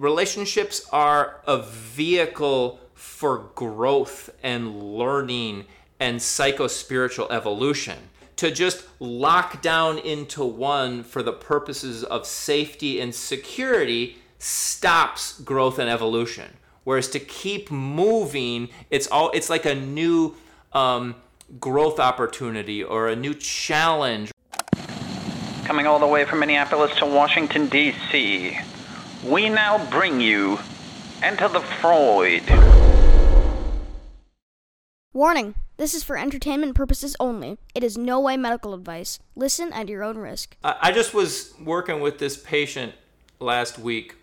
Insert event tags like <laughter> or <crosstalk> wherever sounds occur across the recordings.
relationships are a vehicle for growth and learning and psycho spiritual evolution. To just lock down into one for the purposes of safety and security stops growth and evolution. Whereas to keep moving, it's all it's like a new um, growth opportunity or a new challenge. Coming all the way from Minneapolis to Washington, D.C., we now bring you Enter the Freud. Warning this is for entertainment purposes only. It is no way medical advice. Listen at your own risk. I I just was working with this patient last week,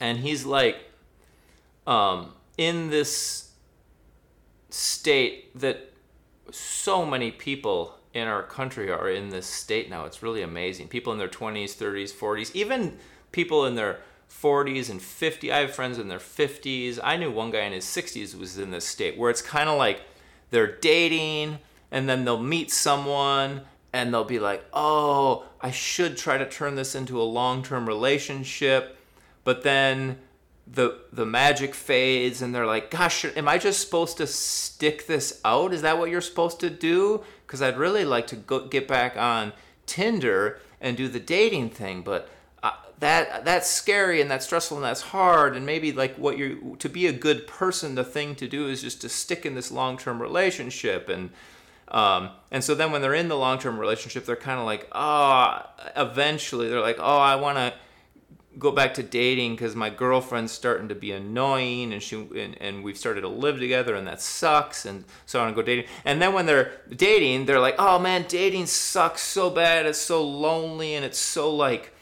and he's like, um, in this state that so many people in our country are in this state now. It's really amazing. People in their 20s, 30s, 40s, even people in their 40s and 50. I have friends in their 50s. I knew one guy in his 60s was in this state where it's kind of like they're dating and then they'll meet someone and they'll be like, "Oh, I should try to turn this into a long-term relationship." But then the the magic fades and they're like, "Gosh, am I just supposed to stick this out? Is that what you're supposed to do?" Cuz I'd really like to go get back on Tinder and do the dating thing, but that that's scary and that's stressful and that's hard. And maybe like what you're to be a good person the thing to do is just to stick in this long-term relationship. And um, and so then when they're in the long-term relationship they're kind of like oh eventually they're like oh i want to go back to dating because my girlfriend's starting to be annoying and she and, and we've started to live together and that sucks and so i want to go dating. And then when they're dating they're like oh man dating sucks so bad. It's so lonely and it's so like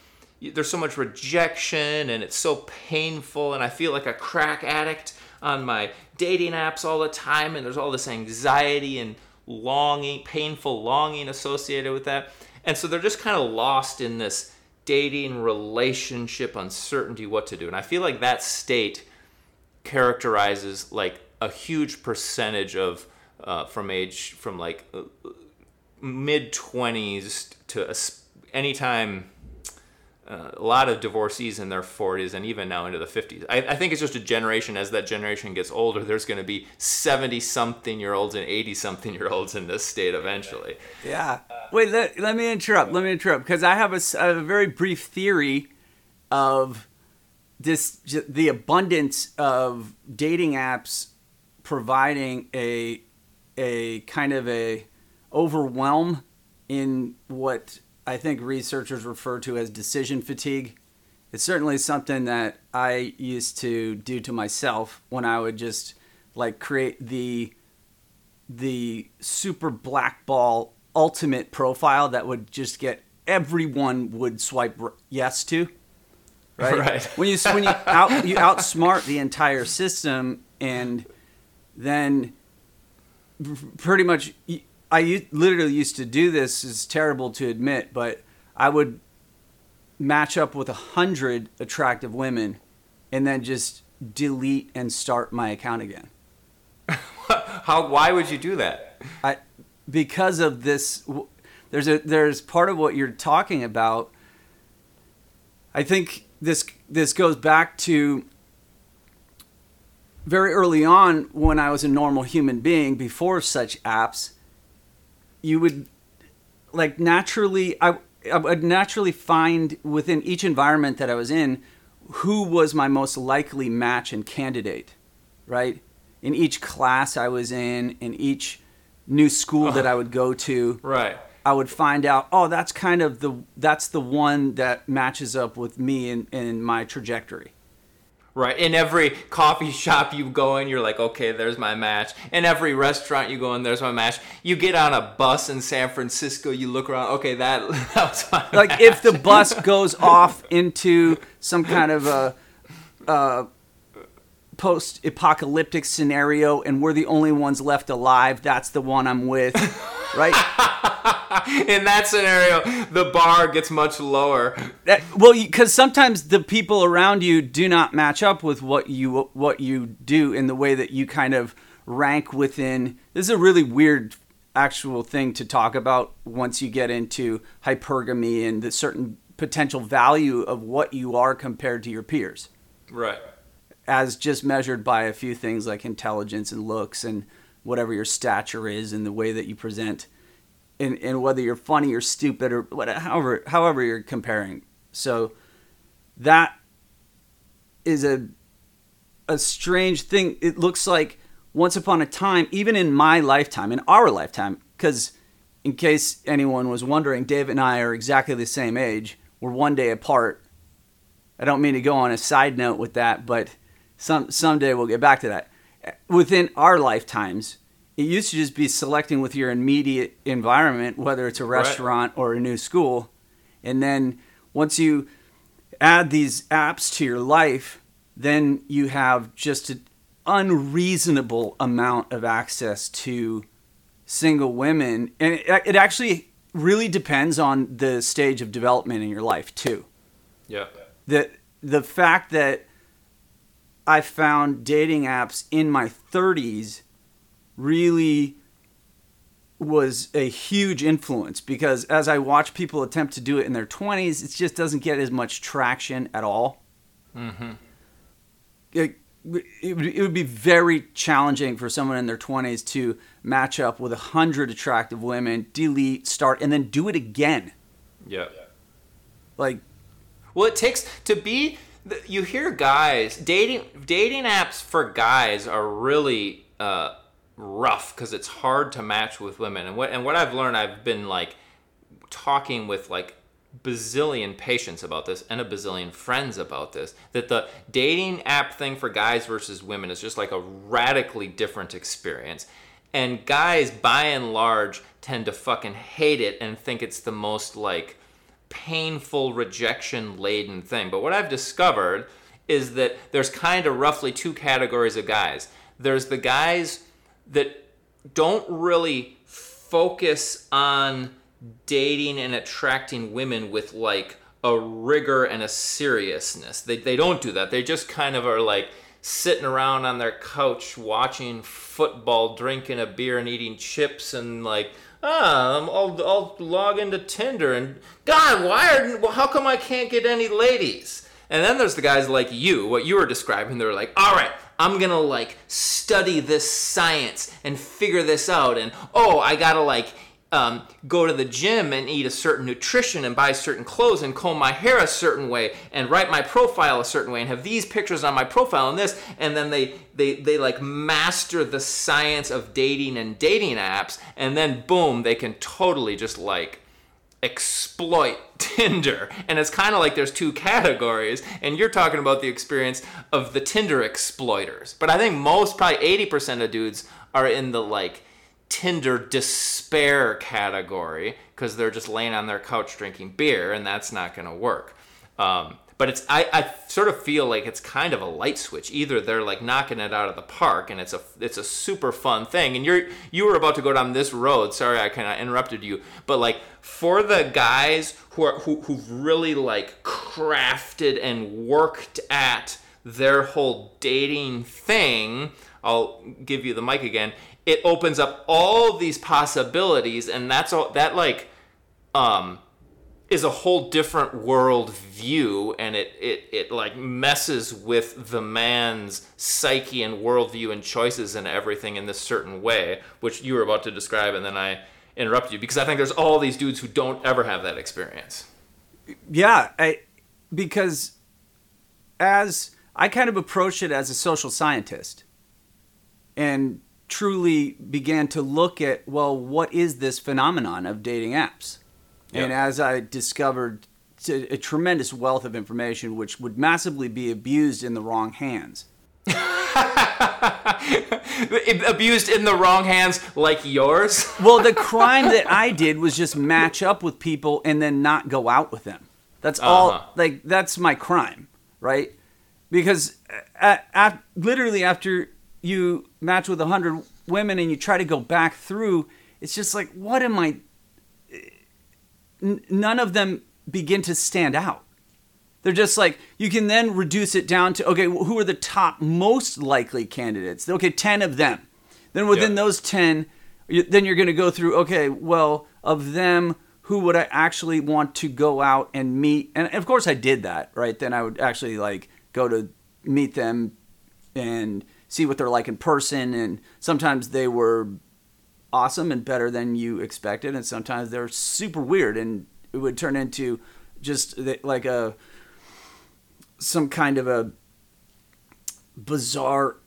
there's so much rejection and it's so painful and i feel like a crack addict on my dating apps all the time and there's all this anxiety and longing painful longing associated with that. And so they're just kind of lost in this dating relationship uncertainty what to do. And i feel like that state characterizes like a huge percentage of uh, from age from like uh, mid 20s to as- anytime uh, a lot of divorcees in their 40s and even now into the 50s. I, I think it's just a generation. As that generation gets older, there's going to be 70 something year olds and 80 something year olds in this state eventually. Yeah. Wait, let, let me interrupt. Let me interrupt because I have a, a very brief theory of this the abundance of dating apps providing a a kind of a overwhelm in what I think researchers refer to as decision fatigue. It's certainly something that I used to do to myself when I would just like create the the super blackball ultimate profile that would just get everyone would swipe yes to right, <laughs> Right. when you when you <laughs> out you outsmart the entire system and then pretty much I literally used to do this It's terrible to admit but I would match up with a hundred attractive women and then just delete and start my account again <laughs> How? Why would you do that? I because of this w- there's a there's part of what you're talking about I think this this goes back to very early on when I was a normal human being before such apps you would like naturally I I would naturally find within each environment that I was in who was my most likely match and candidate right? In each class I was in in each new school that uh-huh. I would go to Right. I would find out oh that's kind of the that's the one that matches up with me and, and my trajectory Right. In every coffee shop you go in, you're like, okay, there's my match. In every restaurant you go in, there's my match. You get on a bus in San Francisco, you look around, okay, that, <laughs> that was my like match. if the bus <laughs> goes off into some kind of a, uh post-apocalyptic scenario and we're the only ones left alive that's the one i'm with right <laughs> in that scenario, the bar gets much lower. That- well because sometimes the people around you do not match up with what you what you do in the way that you kind of rank within this is a really weird actual thing to talk about once you get into hypergamy and the certain potential value of what you are compared to your peers Right. as just measured by a few things like intelligence and looks and whatever your stature is and the way that you present and, and whether you're funny or stupid or whatever however however you're comparing. So that is a a strange thing. It looks like once upon a time even in my lifetime in our lifetime because in case anyone was wondering dave and i are exactly the same age. We're one day apart. I don't mean to go on a side note with that, but some someday we'll get back to that. Within our lifetimes, it used to just be selecting with your immediate environment, whether it's a Right. restaurant or a new school, and then once you add these apps to your life, then you have just an unreasonable amount of access to single women, and it, it actually really depends on the stage of development in your life too Yeah. the the fact that I found dating apps in my 30s really was a huge influence because as I watch people attempt to do it in their 20s, it just doesn't get as much traction at all. Mm-hmm. It, it, would, it would be very challenging for someone in their 20s to match up with a hundred attractive women, delete, start, and then do it again. Yeah. Like, Well, it takes to be. You hear guys dating dating apps for guys are really uh, rough because it's hard to match with women. And what and what I've learned, I've been like talking with like bazillion patients about this and a bazillion friends about this that the dating app thing for guys versus women is just like a radically different experience and guys by and large tend to fucking hate it and think it's the most like painful rejection laden thing but what i've discovered is that there's kind of roughly two categories of guys there's the guys that don't really focus on dating and attracting women with like a rigor and a seriousness. They, they don't do that. They just kind of are like sitting around on their couch watching football, drinking a beer, and eating chips, and like, ah, I'll, I'll log into Tinder and God, why are, well, how come I can't get any ladies? And then there's the guys like you, what you were describing. They're like, all right, I'm gonna like study this science and figure this out. And oh, I gotta like um, go to the gym and eat a certain nutrition and buy certain clothes and comb my hair a certain way and write my profile a certain way and have these pictures on my profile and this. And then they, they, they like master the science of dating and dating apps. And then boom, they can totally just like exploit <laughs> Tinder. And it's kind of like there's two categories, and you're talking about the experience of the Tinder exploiters. But I think most, probably 80% of dudes are in the like Tinder despair category because they're just laying on their couch drinking beer, and that's not going to work. Um, but it's I, I sort of feel like it's kind of a light switch. Either they're like knocking it out of the park, and it's a it's a super fun thing. And you're you were about to go down this road. Sorry, I kind of interrupted you. But like for the guys who are who who've really like crafted and worked at their whole dating thing, I'll give you the mic again. It opens up all these possibilities, and that's all that like um is a whole different world view and it, it, it like messes with the man's psyche and worldview and choices and everything in this certain way which you were about to describe and then i interrupted you because i think there's all these dudes who don't ever have that experience. Yeah, I, because as I kind of approached it as a social scientist. And truly began to look at, well, what is this phenomenon of dating apps? And as I discovered a tremendous wealth of information which would massively be abused in the wrong hands. <laughs> abused in the wrong hands like yours <laughs> Well, the crime that I did was just match up with people and then not go out with them. That's all. Uh-huh. Like that's my crime, right? Because at, at, literally after you match with a hundred women and you try to go back through, it's just like, what am I? N- none of them begin to stand out. They're just like you can then reduce it down to okay, who are the top most likely candidates? Okay, ten of them. Then within Yeah. those ten, then you're going to go through. Okay, well, of them, who would I actually want to go out and meet? And of course I did that, right? Then I would actually like go to meet them and see what they're like in person. And sometimes they were awesome and better than you expected, and sometimes they're super weird, and it would turn into just like a some kind of a bizarre.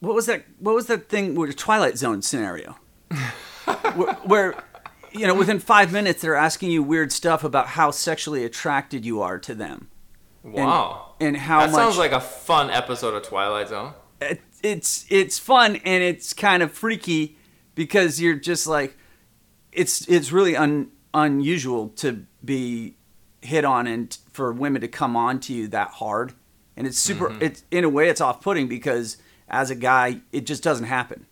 What was that? What was that thing? Where the Twilight Zone scenario, <laughs> where, where you know within five minutes they're asking you weird stuff about how sexually attracted you are to them. Wow. And, and how that much sounds like a fun episode of Twilight Zone. it- it's it's fun and it's kind of freaky because you're just like it's it's really un, unusual to be hit on and for women to come on to you that hard and it's super mm-hmm. it's in a way it's off-putting because as a guy it just doesn't happen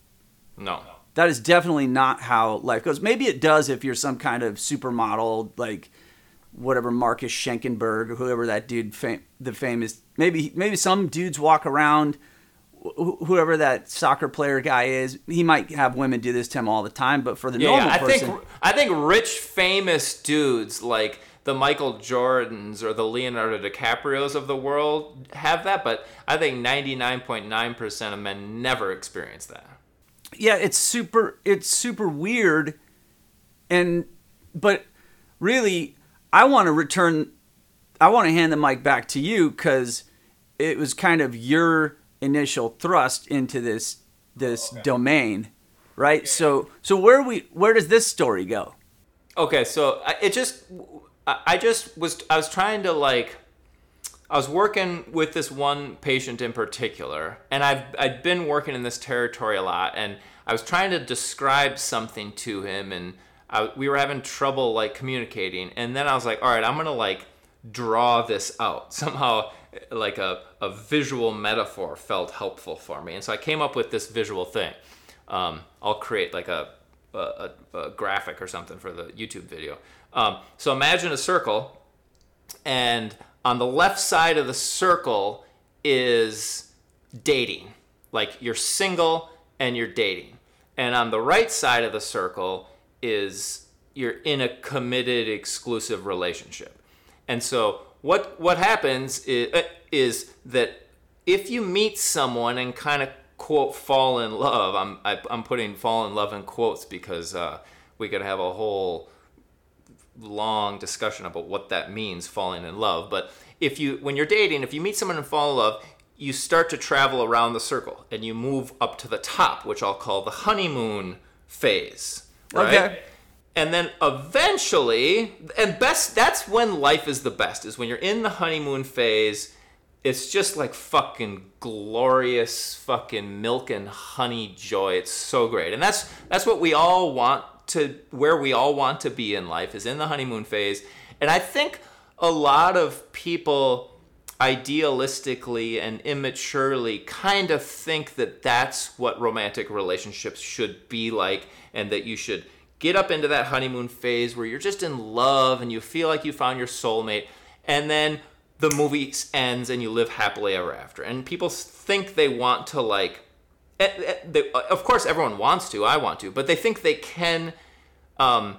No. that is definitely not how life goes maybe it does if you're some kind of supermodel like whatever Marcus Schenkenberg or whoever that dude fam- the famous maybe maybe some dudes walk around wh- whoever that soccer player guy is he might have women do this to him all the time but for the Yeah, normal yeah. I person think I think rich, famous dudes like the Michael Jordans or the Leonardo DiCaprios of the world have that, but I think 99.9% of men never experience that. yeah it's super it's super weird and but really i want to return i want to hand the mic back to you because it was kind of your initial thrust into this this domain right? So so where we where does this story go? Okay, so it just I I just was I was trying to like I was working with this one patient in particular, and I've I'd been working in this territory a lot, and I was trying to describe something to him, and I, we were having trouble like communicating, and then I was like, all right, I'm gonna like draw this out <laughs> somehow. Like a, a visual metaphor felt helpful for me, and so I came up with this visual thing. Um, I'll create like a a, a, graphic or something for the YouTube video. Um, so imagine a circle, and on the left side of the circle is dating, like you're single and you're dating, and on the right side of the circle is you're in a committed, exclusive relationship. And so what what happens is, is that if you meet someone and kind of quote fall in love, I'm I, I'm putting fall in love in quotes because uh, we could have a whole long discussion about what that means falling in love but if you when you're dating if you meet someone and fall in love you start to travel around the circle and you move up to the top which i'll call the honeymoon phase right? Okay. and then eventually and best that's when life is the best is when you're in the honeymoon phase. It's just like fucking glorious fucking milk and honey joy. It's so great. And that's that's what we all want to where we all want to be in life is in the honeymoon phase. And i think a lot of people idealistically and immaturely kind of think that that's what romantic relationships should be like and that you should get up into that honeymoon phase where you're just in love and you feel like you found your soulmate and then the movie ends and you live happily ever after. And people think they want to like eh, eh, they, of course everyone wants to i want to but they think they can um,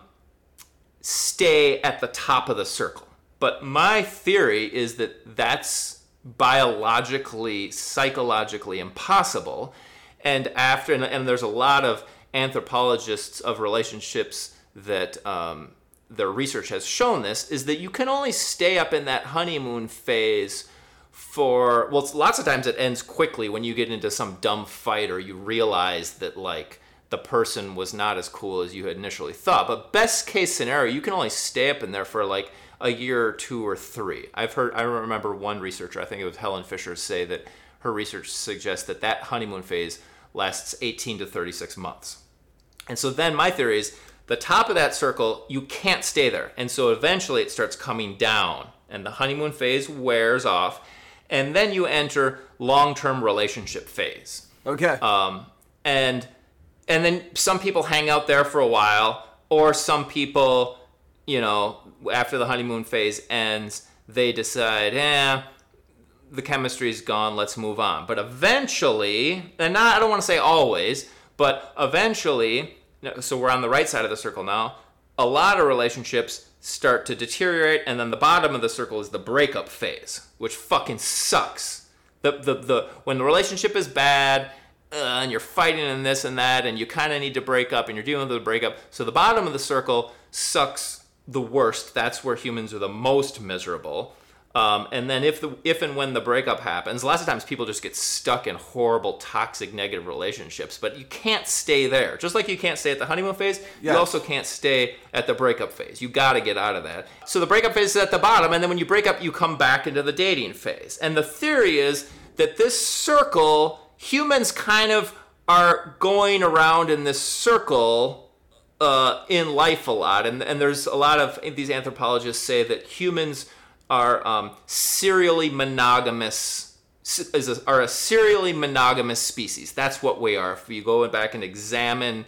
stay at the top of the circle. But my theory is that that's biologically psychologically impossible and after and, and there's a lot of anthropologists of relationships that um, their research has shown this is that you can only stay up in that honeymoon phase for well lots of times it ends quickly when you get into some dumb fight or you realize that like the person was not as cool as you had initially thought. But best case scenario you can only stay up in there for like a year or two or three. I've heard i remember one researcher i think it was helen fisher say that her research suggests that that honeymoon phase lasts 18 to 36 months and so then my theory is the top of that circle, you can't stay there. And so eventually it starts coming down and the honeymoon phase wears off. And then you enter long-term relationship phase. okay Um, and and then some people hang out there for a while, or some people, you know, after the honeymoon phase ends, they decide, eh, the chemistry's gone, let's move on. But eventually, and not, I don't want to say always, but eventually, so we're on the right side of the circle now. A lot of relationships start to deteriorate, and then the bottom of the circle is the breakup phase, which fucking sucks. The the the when the relationship is bad. Uh, and you're fighting and this and that, and you kind of need to break up, and you're dealing with the breakup. So the bottom of the circle sucks the worst. That's where humans are the most miserable. Um, and then if the if and when the breakup happens, lots of times people just get stuck in horrible, toxic, negative relationships. But you can't stay there. Just like you can't stay at the honeymoon phase, Yes. you also can't stay at the breakup phase. You got to get out of that. So the breakup phase is at the bottom, and then when you break up, you come back into the dating phase. And the theory is that this circle, humans kind of are going around in this circle uh, in life a lot, and and there's a lot of these anthropologists say that humans are um, serially monogamous. Is a, are a serially monogamous species. That's what we are. If you go back and examine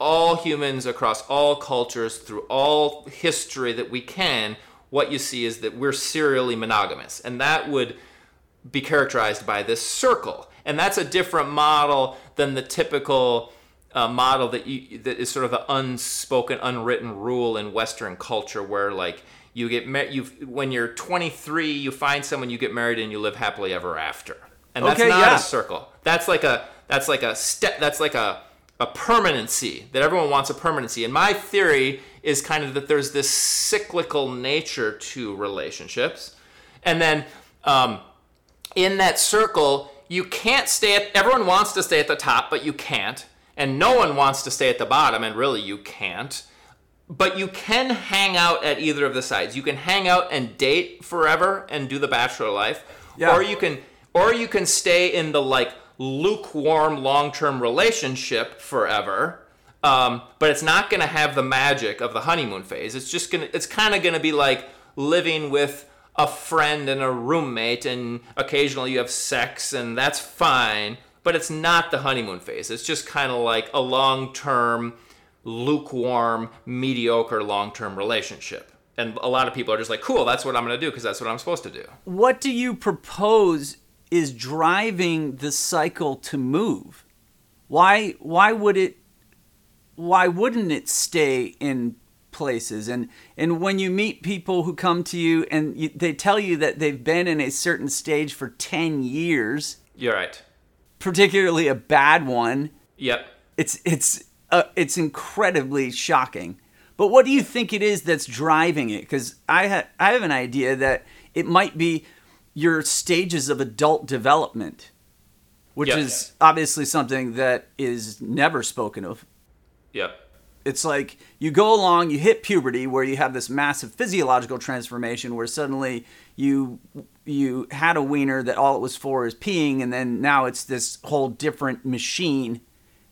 all humans across all cultures through all history that we can, what you see is that we're serially monogamous, and that would be characterized by this circle, and that's a different model than the typical uh, model that you that is sort of the unspoken, unwritten rule in Western culture, where like you get married, you when you're 23, you find someone, you get married, and you live happily ever after, and that's Okay, not yeah. a circle. That's like a that's like a step. That's like a a permanency that everyone wants a permanency. And my theory is kind of that there's this cyclical nature to relationships, and then. Um, in that circle, you can't stay at everyone wants to stay at the top, but you can't. And no one wants to stay at the bottom, and really you can't. But you can hang out at either of the sides. You can hang out and date forever and do the bachelor life. Yeah. Or you can or you can stay in the like lukewarm long-term relationship forever. Um, but it's not going to have the magic of the honeymoon phase. It's just going to it's kind of going to be like living with a friend and a roommate and occasionally you have sex and that's fine, but it's not the honeymoon phase. It's just kind of like a long-term lukewarm, mediocre long-term relationship. And a lot of people are just like, "Cool, that's what I'm going to do because that's what I'm supposed to do." What do you propose is driving the cycle to move? Why why would it why wouldn't it stay in places and and when you meet people who come to you and you, they tell you that they've been in a certain stage for 10 years You're right. particularly a bad one Yep. it's it's uh, it's incredibly shocking. But what do you think it is that's driving it? Because I ha- I have an idea that it might be your stages of adult development, which Yeah. is obviously something that is never spoken of. Yep. It's like you go along, you hit puberty, where you have this massive physiological transformation, where suddenly you you had a wiener that all it was for is peeing, and then now it's this whole different machine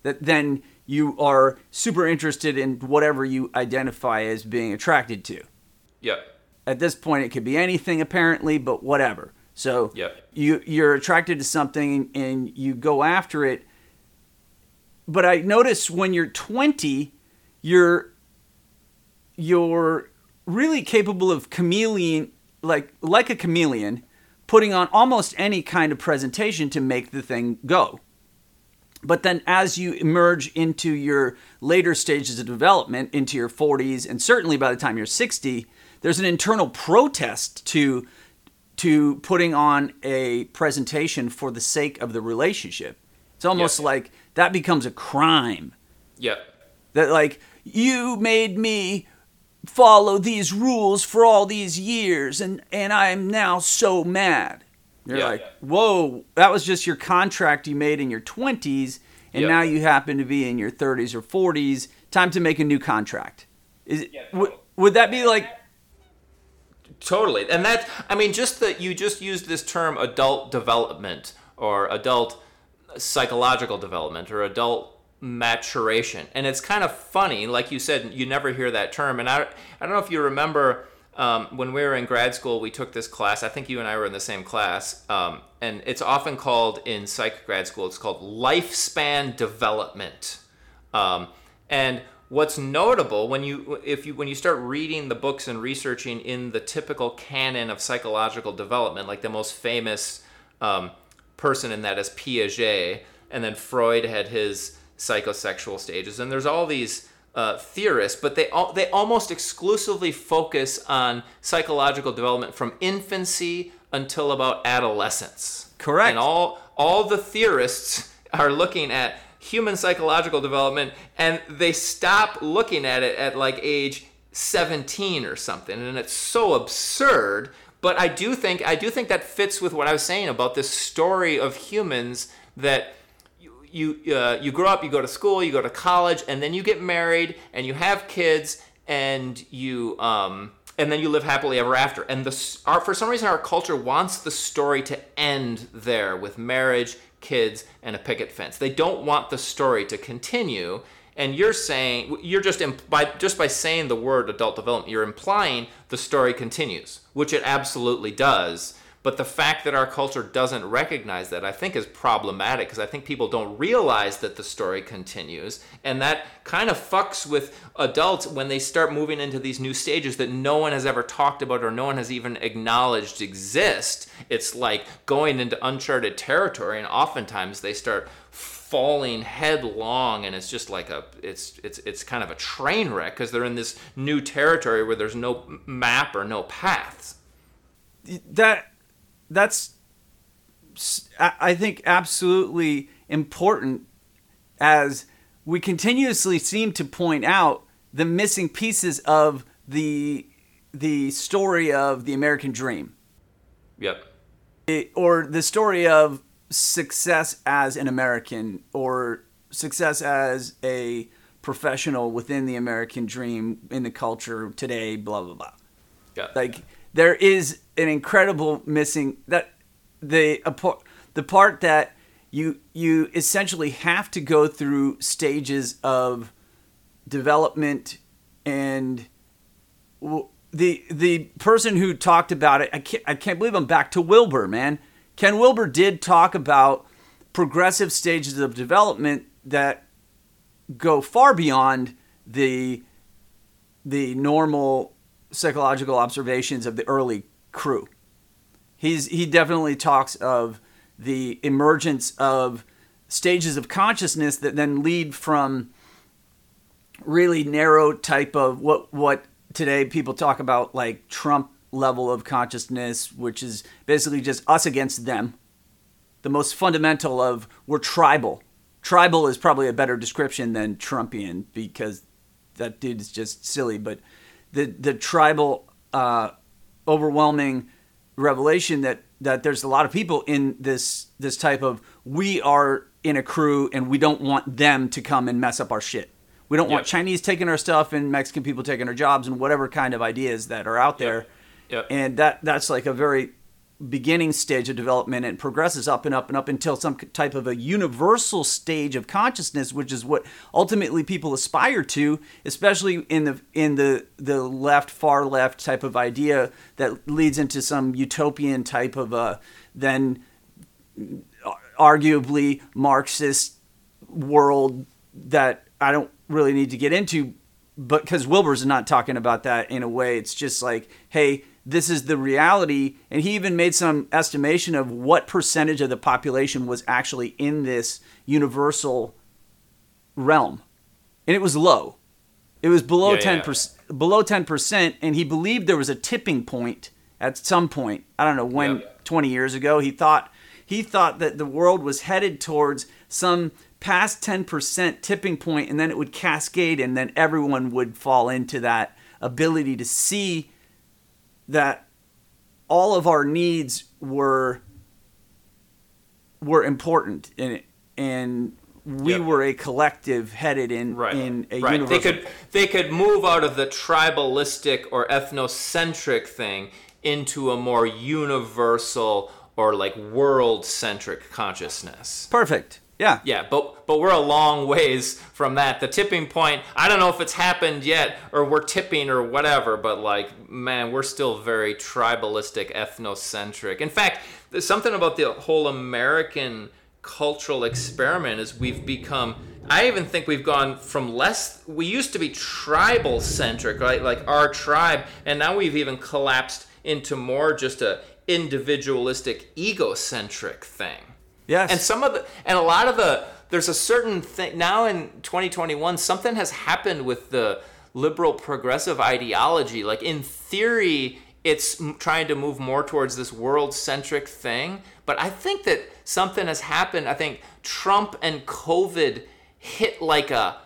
that then you are super interested in whatever you identify as being attracted to. Yep. At this point, it could be anything apparently, but whatever. So Yep. you you're attracted to something and you go after it. But I notice when you're 20, you're you're really capable of chameleon like like a chameleon putting on almost any kind of presentation to make the thing go. But then as you emerge into your later stages of development, into your 40s, and certainly by the time you're 60, there's an internal protest to to putting on a presentation for the sake of the relationship. It's almost Yeah. like that becomes a crime. Yep. That like you made me follow these rules for all these years and and I'm now so mad. You're Yeah. like, "Whoa, that was just your contract you made in your 20s and Yeah. now you happen to be in your 30s or 40s. Time to make a new contract." Is it, would, would that be like Totally. And that I mean just that you just used this term adult development or adult psychological development or adult maturation. And it's kind of funny, like you said, you never hear that term. And I, I don't know if you remember um, when we were in grad school, we took this class. I think you and I were in the same class. Um, and it's often called in psych grad school, it's called lifespan development. Um, and what's notable when you if you when you start reading the books and researching in the typical canon of psychological development, like the most famous um, person in that is Piaget, and then Freud had his psychosexual stages, and there's all these uh, theorists, but they all, they almost exclusively focus on psychological development from infancy until about adolescence. Correct. And all all the theorists are looking at human psychological development, and they stop looking at it at like age 17 or something, and it's so absurd. But I do think I do think that fits with what I was saying about this story of humans that you uh, you grow up, you go to school, you go to college, and then you get married and you have kids, and you um, and then you live happily ever after. And the our, for some reason our culture wants the story to end there with marriage, kids, and a picket fence. They don't want the story to continue. And you're saying you're just imp- by just by saying the word adult development, you're implying the story continues, which it absolutely does but the fact that our culture doesn't recognize that, I think, is problematic because I think people don't realize that the story continues. And that kind of fucks with adults when they start moving into these new stages that no one has ever talked about or no one has even acknowledged exist. It's like going into uncharted territory, and oftentimes they start falling headlong and it's just like a it's it's it's kind of a train wreck because they're in this new territory where there's no map or no paths that that's I think absolutely important as we continuously seem to point out the missing pieces of the the story of the American dream. Yep. It, or the story of success as an American or success as a professional within the American dream in the culture today, blah blah blah. Yeah. Like there is an incredible missing that the the part that you you essentially have to go through stages of development and the the person who talked about it I can't I can't believe I'm back to Wilber man. Ken Wilber did talk about progressive stages of development that go far beyond the the normal psychological observations of the early crew. He's he definitely talks of the emergence of stages of consciousness that then lead from really narrow type of what what today people talk about like Trump level of consciousness, which is basically just us against them. The most fundamental of we're tribal. Tribal is probably a better description than Trumpian because that dude is just silly, but the the tribal uh, overwhelming revelation that that there's a lot of people in this this type of we are in a crew and we don't want them to come and mess up our shit. We don't yep. want Chinese taking our stuff and Mexican people taking our jobs and whatever kind of ideas that are out there. Yep. Yep. And that that's like a very beginning stage of development and progresses up and up and up until some type of a universal stage of consciousness which is what ultimately people aspire to especially in the in the the left far left type of idea that leads into some utopian type of a then uh, arguably marxist world that I don't really need to get into but because Wilber's not talking about that in a way. It's just like hey this is the reality. And he even made some estimation of what percentage of the population was actually in this universal realm. And it was low. It was below ten yeah, percent yeah. below ten percent, and he believed there was a tipping point at some point. I don't know when yeah. twenty years ago. He thought he thought that the world was headed towards some past ten percent tipping point, and then it would cascade, and then everyone would fall into that ability to see that all of our needs were were important and and we yep. were a collective headed in right. in a right. universal. They could they could move out of the tribalistic or ethnocentric thing into a more universal or like world centric consciousness. Perfect. Yeah. Yeah, but but we're a long ways from that. The tipping point, I don't know if it's happened yet or we're tipping or whatever, but like man, we're still very tribalistic, ethnocentric. In fact, there's something about the whole American cultural experiment is we've become I even think we've gone from less we used to be tribal centric, right? Like our tribe, and now we've even collapsed into more just a individualistic egocentric thing. Yes. And some of the and a lot of the there's a certain thing now in 2021 something has happened with the liberal progressive ideology. Like in theory it's trying to move more towards this world centric thing. But i think that something has happened. I think trump and covid hit like a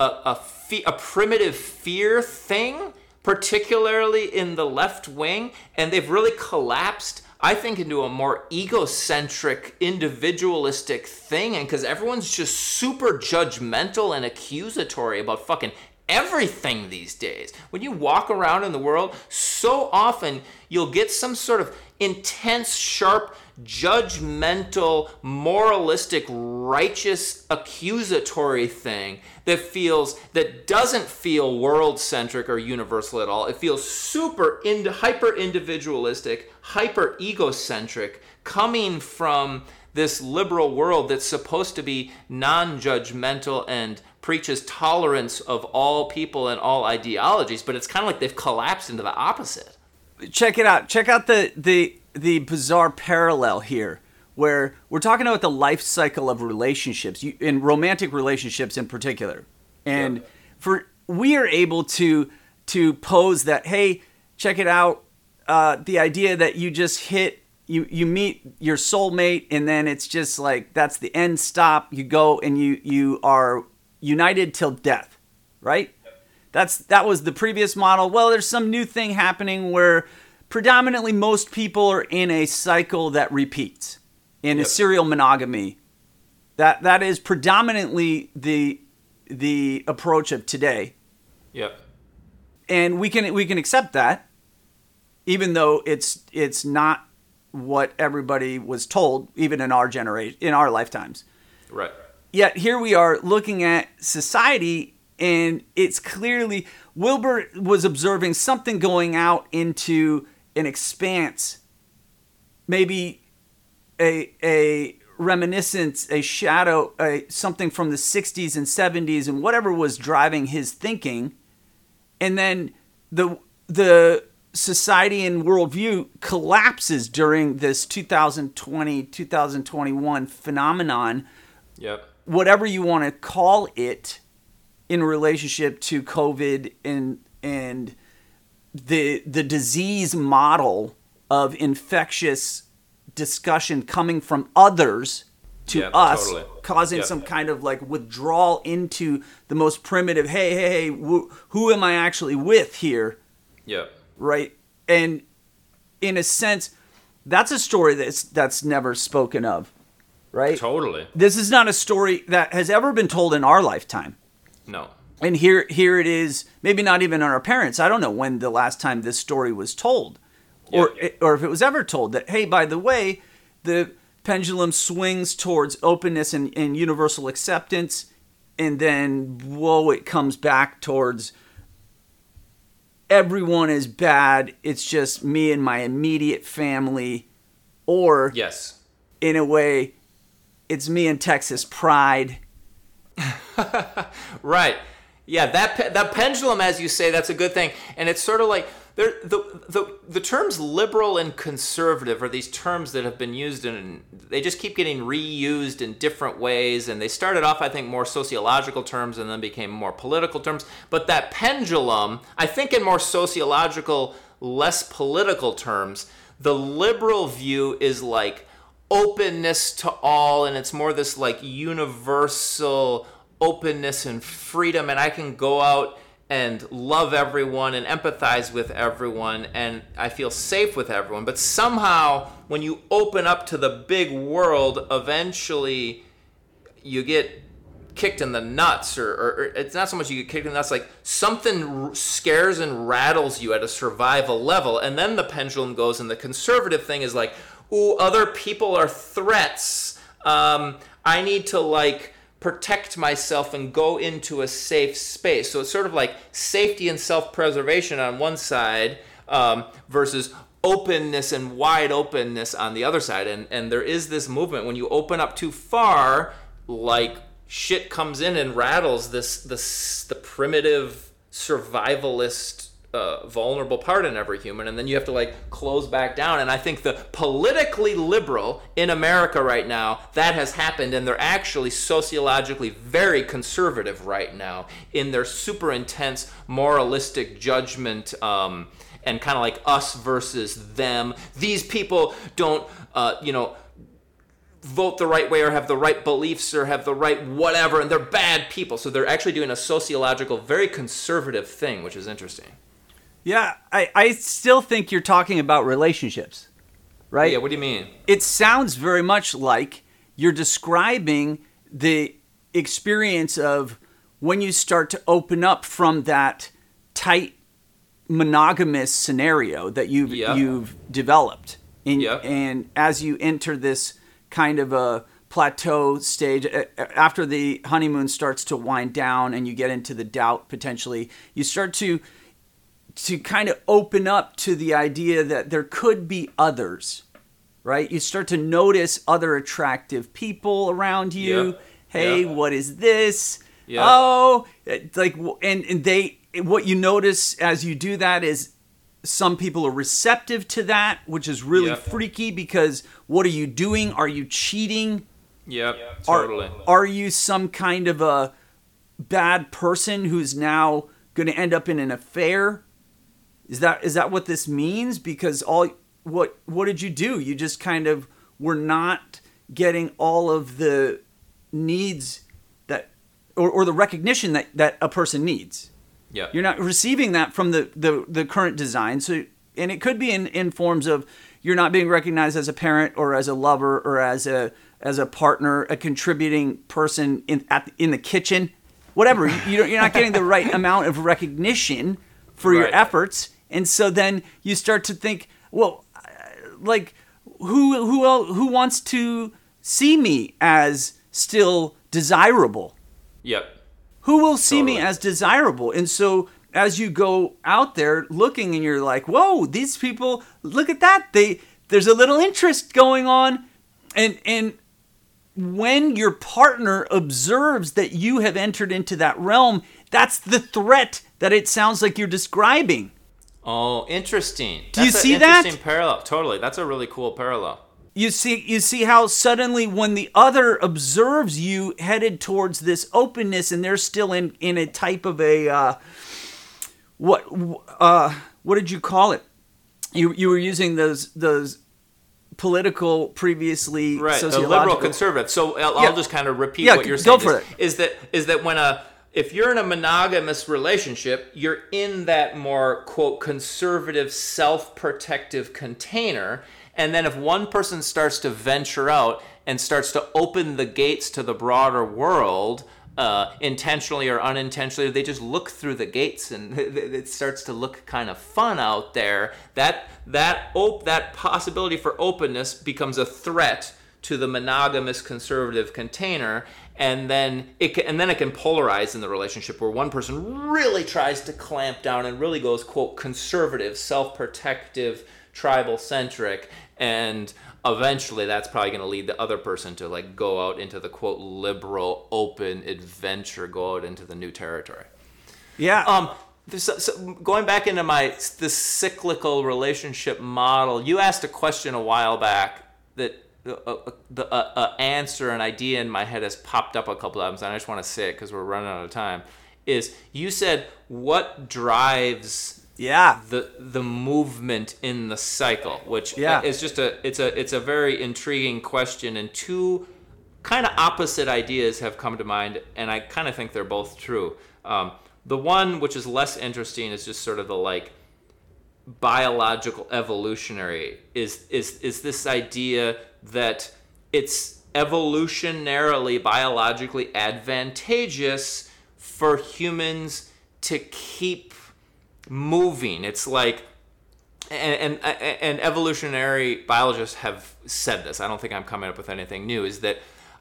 a, a, fe- a primitive fear thing particularly in the left wing and they've really collapsed I think into a more egocentric, individualistic thing, and because everyone's just super judgmental and accusatory about fucking everything these days. When you walk around in the world, so often you'll get some sort of intense, sharp, judgmental, moralistic, righteous, accusatory thing that feels that doesn't feel world centric or universal at all. It feels super into hyper individualistic, hyper egocentric, coming from this liberal world that's supposed to be non-judgmental and preaches tolerance of all people and all ideologies, but it's kind of like they've collapsed into the opposite. check it out. Check out the the the bizarre parallel here, where we're talking about the life cycle of relationships, you, in romantic relationships in particular, and Yeah. for we are able to to pose that hey, check it out, uh, the idea that you just hit. You, you meet your soulmate and then it's just like that's the end stop you go and you you are united till death right that's that was the previous model. Well, there's some new thing happening where predominantly most people are in a cycle that repeats in a serial monogamy. That that is predominantly the the approach of today. Yep. And we can we can accept that even though it's it's not what everybody was told even in our generation in our lifetimes Right. yet here we are looking at society and it's clearly Wilber was observing something going out into an expanse maybe a a reminiscence a shadow a, something from the 60s and 70s and whatever was driving his thinking and then the the society and worldview collapses during this 2020 2021 phenomenon Yep. whatever you want to call it in relationship to covid and and the the disease model of infectious discussion coming from others to Yeah, us totally. causing Yeah. some kind of like withdrawal into the most primitive hey hey hey wh- who am i actually with here Yep. right and in a sense that's a story that's that's never spoken of right Totally. this is not a story that has ever been told in our lifetime No. And here here it is maybe not even on our parents i don't know when the last time this story was told or Yeah. or if it was ever told that hey by the way the pendulum swings towards openness and, and universal acceptance and then whoa it comes back towards everyone is bad it's just me and my immediate family or Yes. in a way it's me and texas pride <laughs> Right. Yeah, that pe- that pendulum, as you say, that's a good thing, and it's sort of like there the the the terms liberal and conservative are these terms that have been used and they just keep getting reused in different ways, and they started off, I think, more sociological terms, and then became more political terms. But that pendulum, I think, in more sociological, less political terms, the liberal view is like openness to all. And it's more this like universal openness and freedom and I can go out and love everyone and empathize with everyone and I feel safe with everyone. But somehow when you open up to the big world eventually you get kicked in the nuts or, or, or it's not so much you get kicked in the nuts like something scares and rattles you at a survival level. And then the pendulum goes and the conservative thing is like ooh other people are threats. Um, i need to like protect myself and go into a safe space. So it's sort of like safety and self-preservation on one side um, versus openness and wide openness on the other side. And and there is this movement when you open up too far like shit comes in and rattles this this the primitive survivalist uh, vulnerable part in every human, and then you have to like close back down. And I think the politically liberal in America right now that has happened, and they're actually sociologically very conservative right now in their super intense moralistic judgment. Um, and kind of like us versus them. These people don't, uh, you know, vote the right way or have the right beliefs or have the right whatever, and they're bad people. So they're actually doing a sociological, very conservative thing, which is interesting. Yeah, I, I still think you're talking about relationships, right? Yeah, what do you mean? It sounds very much like you're describing the experience of when you start to open up from that tight monogamous scenario that you've Yeah. you've developed. And, Yeah. and as you enter this kind of a plateau stage after the honeymoon starts to wind down and you get into the doubt potentially you start to to kind of open up to the idea that there could be others, right? You start to notice other attractive people around you. Yeah. Hey, Yeah. what is this? Yeah. Oh, like and and they what you notice as you do that is some people are receptive to that, which is really Yeah. freaky because what are you doing? Are you cheating? Yep, Are, totally. are you some kind of a bad person who's now going to end up in an affair? Is that is that what this means? Because all what what did you do? You just kind of were not getting all of the needs that or, or the recognition that, that a person needs. yeah. You're not receiving that from the, the, the current design. So, and it could be in, in forms of you're not being recognized as a parent or as a lover or as a as a partner, a contributing person in at in the kitchen, whatever. You, you're not getting the right <laughs> amount of recognition for your Right. efforts, and so then you start to think, well, uh, like who who el who wants to see me as still desirable? Yep. who will see me as desirable and so as you go out there looking and you're like whoa these people look at that they there's a little interest going on and and when your partner observes that you have entered into that realm that's the threat that it sounds like you're describing Oh, interesting. Do you see an that? Interesting parallel. Totally. That's a really cool parallel. you see you see how suddenly when the other observes you headed towards this openness and they're still in in a type of a uh what uh what did you call it you you were using those those political previously right a liberal conservative so i'll, Yeah. I'll just kind of repeat Yeah, what you're saying go for is, it. is that is that when a if you're in a monogamous relationship you're in that more quote conservative self-protective container and then if one person starts to venture out and starts to open the gates to the broader world uh, intentionally or unintentionally, they just look through the gates and <laughs> it starts to look kind of fun out there. That that op- that possibility for openness becomes a threat to the monogamous conservative container, and then it can, and then it can polarize in the relationship where one person really tries to clamp down and really goes quote conservative, self-protective, tribal centric, and eventually that's probably going to lead the other person to like go out into the quote liberal open adventure go out into the new territory. Yeah. Um this, so going back into my the cyclical relationship model you asked a question a while back that uh, uh, the uh, uh, answer an idea in my head has popped up a couple times and i just want to say it because we're running out of time is you said what drives yeah the the movement in the cycle, which Yeah. is just a it's a it's a very intriguing question, and two kind of opposite ideas have come to mind, and I kind of think they're both true. Um, the one which is less interesting is just sort of the like biological evolutionary is is is this idea that it's evolutionarily biologically advantageous for humans to keep moving. It's like, and, and and evolutionary biologists have said this. I don't think I'm coming up with anything new. Is that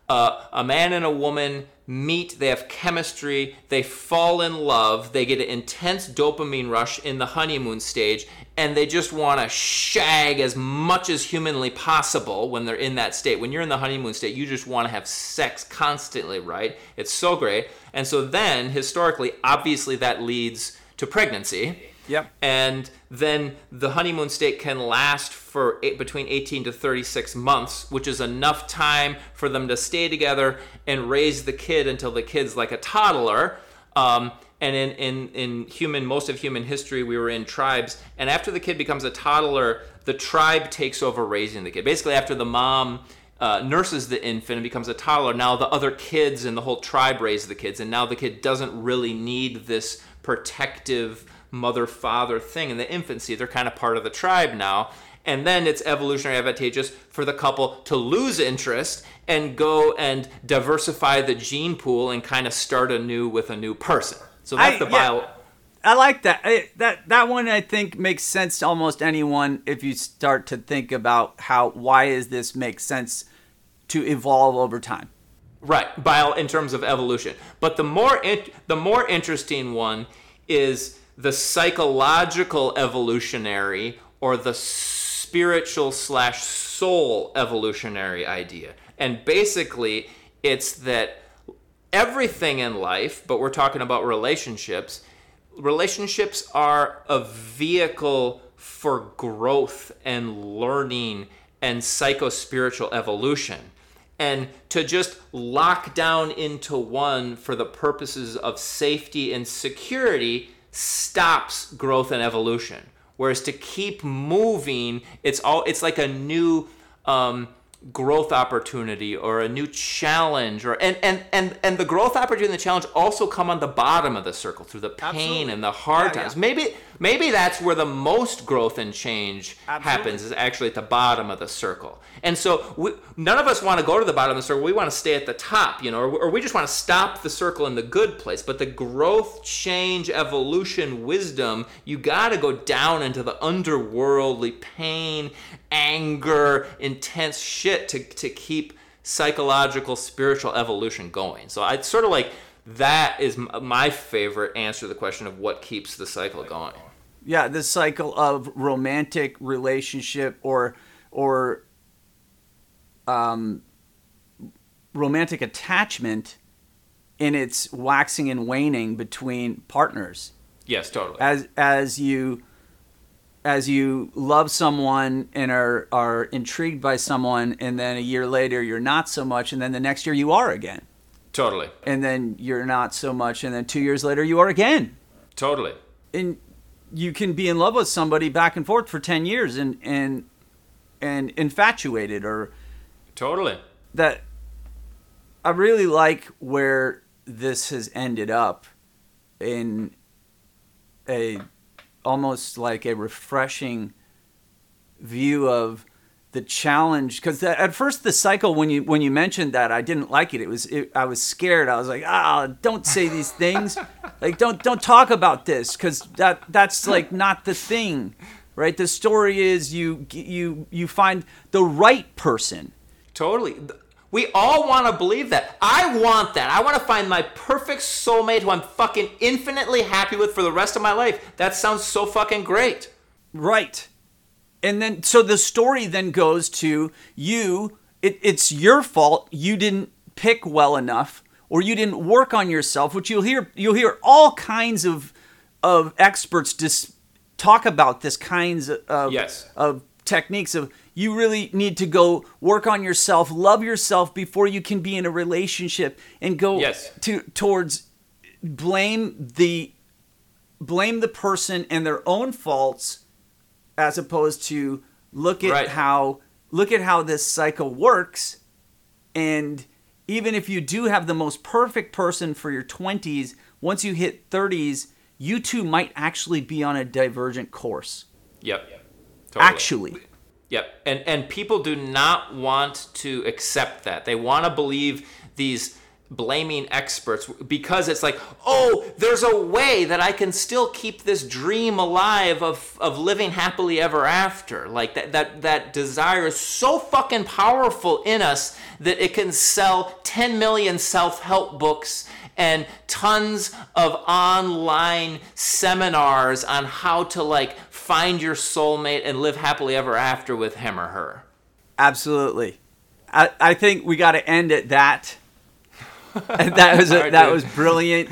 uh, a man and a woman meet, they have chemistry, they fall in love, they get an intense dopamine rush in the honeymoon stage, and they just want to shag as much as humanly possible when they're in that state. When you're in the honeymoon state, you just want to have sex constantly, right? It's so great. And so then, historically, obviously, that leads to pregnancy. Yep. And then the honeymoon state can last for eight, between 18 to 36 months, which is enough time for them to stay together and raise the kid until the kid's like a toddler. Um, and in, in, in human most of human history we were in tribes and after the kid becomes a toddler the tribe takes over raising the kid basically after the mom uh, nurses the infant and becomes a toddler now the other kids and the whole tribe raise the kids and now the kid doesn't really need this protective mother father thing in the infancy they're kind of part of the tribe now and then it's evolutionary advantageous for the couple to lose interest and go and diversify the gene pool and kind of start anew with a new person so that's I- the yeah. bio I like that. I, that that one I think makes sense to almost anyone if you start to think about how why is this make sense to evolve over time. Right, bio in terms of evolution. But the more the more interesting one is the psychological evolutionary or the spiritual slash soul evolutionary idea. And basically, it's that everything in life, but we're talking about relationships. Relationships are a vehicle for growth and learning and psycho spiritual evolution. And to just lock down into one for the purposes of safety and security stops growth and evolution. Whereas to keep moving, it's all it's like a new um, growth opportunity or a new challenge or and and and and the growth opportunity and the challenge also come on the bottom of the circle through the pain Absolutely. and the hard Yeah, times yeah. maybe maybe that's where the most growth and change Absolutely. happens is actually at the bottom of the circle. And so we, none of us want to go to the bottom of the circle. We want to stay at the top you know or, or we just want to stop the circle in the good place. But the growth change evolution wisdom you got to go down into the underworldly pain anger intense shit to, to keep psychological spiritual evolution going. So i sort of like that is my favorite answer to the question of what keeps the cycle going Yeah, the cycle of romantic relationship or or um, romantic attachment in its waxing and waning between partners. yes totally. As as you as you love someone and are are intrigued by someone and then a year later you're not so much and then the next year you are again. Totally. And then you're not so much and then 2 years later you are again. Totally. And you can be in love with somebody back and forth for 10 years and and and infatuated or totally. that I really like where this has ended up in a almost like a refreshing view of the challenge because at first the cycle when you when you mentioned that I didn't like it it was it, I was scared I was like ah don't say these things <laughs> like don't don't talk about this because that that's like not the thing right the story is you you you find the right person Totally. We all want to believe that. I want that. I want to find my perfect soulmate who I'm fucking infinitely happy with for the rest of my life. That sounds so fucking great. Right. And then, so the story then goes to you. It, it's your fault. You didn't pick well enough, or you didn't work on yourself. Which you'll hear. You'll hear all kinds of of experts just talk about this kinds of Yes. of techniques of you really need to go work on yourself, love yourself before you can be in a relationship, and go Yes. to towards blame the blame the person and their own faults as opposed to look at Right. how look at how this cycle works and even if you do have the most perfect person for your 20s once you hit 30s you two might actually be on a divergent course Yep. Totally. actually Yep. And and people do not want to accept that. They want to believe these blaming experts because it's like, "Oh, there's a way that I can still keep this dream alive of of living happily ever after." Like that that that desire is so fucking powerful in us that it can sell 10 million self-help books and tons of online seminars on how to like find your soulmate and live happily ever after with him or her. absolutely i, I think we got to end at that <laughs> that was a, that was brilliant